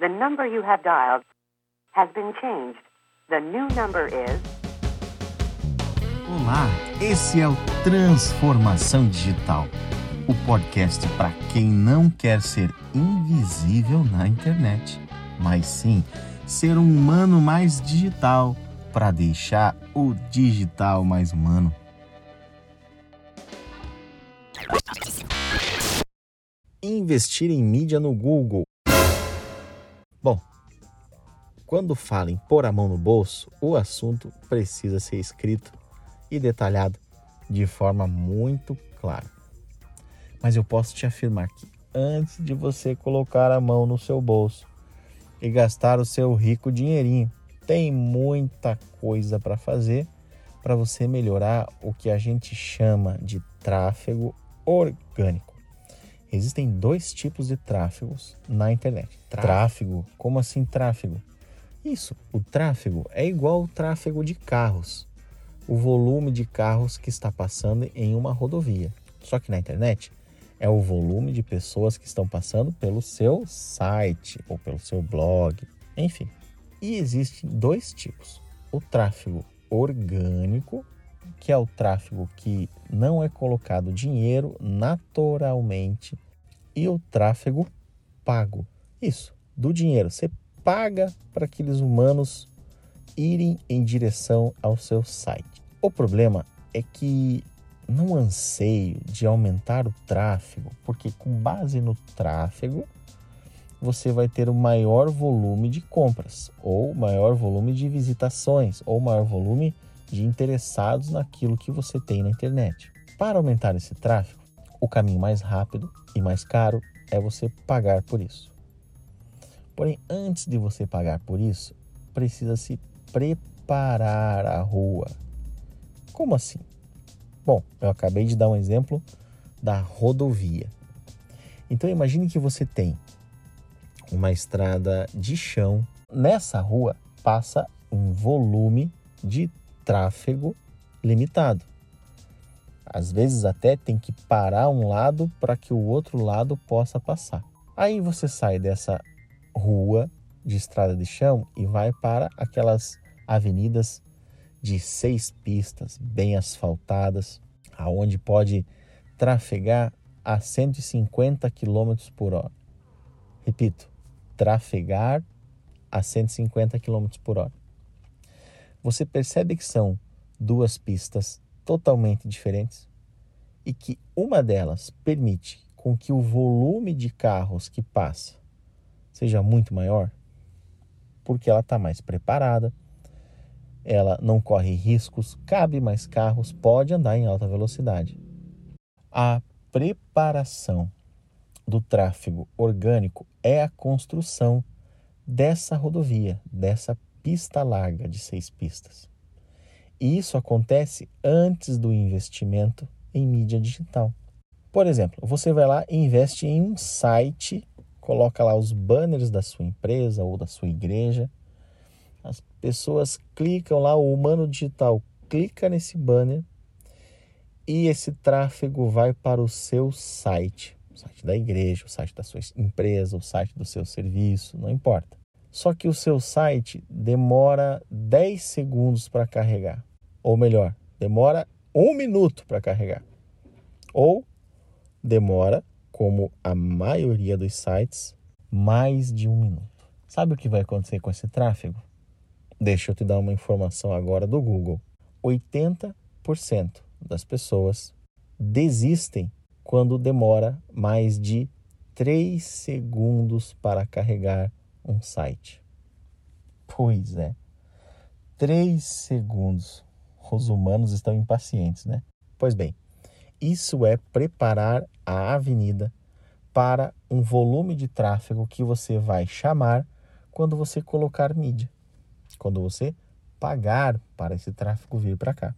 The number you have dialed has been changed. The new number is. Olá, esse é o Transformação Digital, o podcast para quem não quer ser invisível na internet, mas sim ser um humano mais digital para deixar o digital mais humano. Investir em mídia no Google. Bom, quando fala em pôr a mão no bolso, o assunto precisa ser escrito e detalhado de forma muito clara. Mas eu posso te afirmar que antes de você colocar a mão no seu bolso e gastar o seu rico dinheirinho, tem muita coisa para fazer para você melhorar o que a gente chama de tráfego orgânico. Existem dois tipos de tráfegos na internet. Tráfego? Como assim tráfego? Isso, o tráfego é igual ao tráfego de carros, o volume de carros que está passando em uma rodovia. Só que na internet é o volume de pessoas que estão passando pelo seu site ou pelo seu blog, enfim. E existem dois tipos: o tráfego orgânico, que é o tráfego que não é colocado dinheiro naturalmente, e o tráfego pago. Isso, do dinheiro. Você paga para aqueles humanos irem em direção ao seu site. O problema é que não anseio de aumentar o tráfego, porque com base no tráfego você vai ter o maior volume de compras, ou maior volume de visitações, ou maior volume de interessados naquilo que você tem na internet. Para aumentar esse tráfego, o caminho mais rápido e mais caro é você pagar por isso. Porém, antes de você pagar por isso, precisa se preparar a rua. Como assim? Bom, eu acabei de dar um exemplo da rodovia. Então imagine que você tem uma estrada de chão. Nessa rua passa um volume de tráfego limitado. Às vezes até tem que parar um lado para que o outro lado possa passar. Aí você sai dessa rua de estrada de chão e vai para aquelas avenidas de seis pistas bem asfaltadas, aonde pode trafegar a 150 km por hora. Repito, trafegar a 150 km por hora. Você percebe que são duas pistas totalmente diferentes e que uma delas permite com que o volume de carros que passa seja muito maior, porque ela está mais preparada, ela não corre riscos, cabe mais carros, pode andar em alta velocidade. A preparação do tráfego orgânico é a construção dessa rodovia, dessa pista larga de seis pistas. E isso acontece antes do investimento em mídia digital. Por exemplo, você vai lá e investe em um site, coloca lá os banners da sua empresa ou da sua igreja. As pessoas clicam lá, o humano digital clica nesse banner e esse tráfego vai para o seu site o site da igreja, o site da sua empresa, o site do seu serviço, não importa. Só que o seu site demora 10 segundos para carregar. Ou melhor, demora um minuto para carregar. Ou demora, como a maioria dos sites, mais de um minuto. Sabe o que vai acontecer com esse tráfego? Deixa eu te dar uma informação agora do Google. 80% das pessoas desistem quando demora mais de 3 segundos para carregar um site. Pois é, 3 segundos. Os humanos estão impacientes, né? Pois bem, isso é preparar a avenida para um volume de tráfego que você vai chamar quando você colocar mídia, quando você pagar para esse tráfego vir para cá.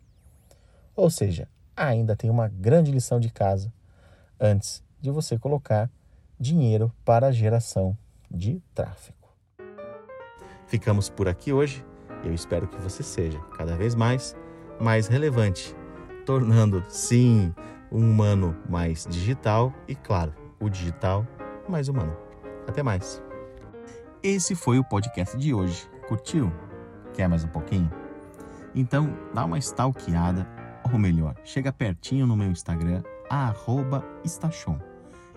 Ou seja, ainda tem uma grande lição de casa antes de você colocar dinheiro para a geração de tráfego. Ficamos por aqui hoje. Eu espero que você seja cada vez mais mais relevante, tornando sim um humano mais digital e claro, o digital mais humano. Até mais. Esse foi o podcast de hoje. Curtiu? Quer mais um pouquinho? Então, dá uma stalkeada, ou melhor, chega pertinho no meu Instagram, Stachon.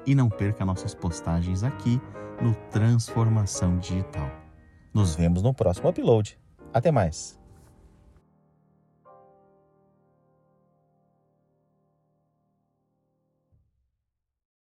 E não perca nossas postagens aqui no Transformação Digital. Nos vemos no próximo upload. Até mais!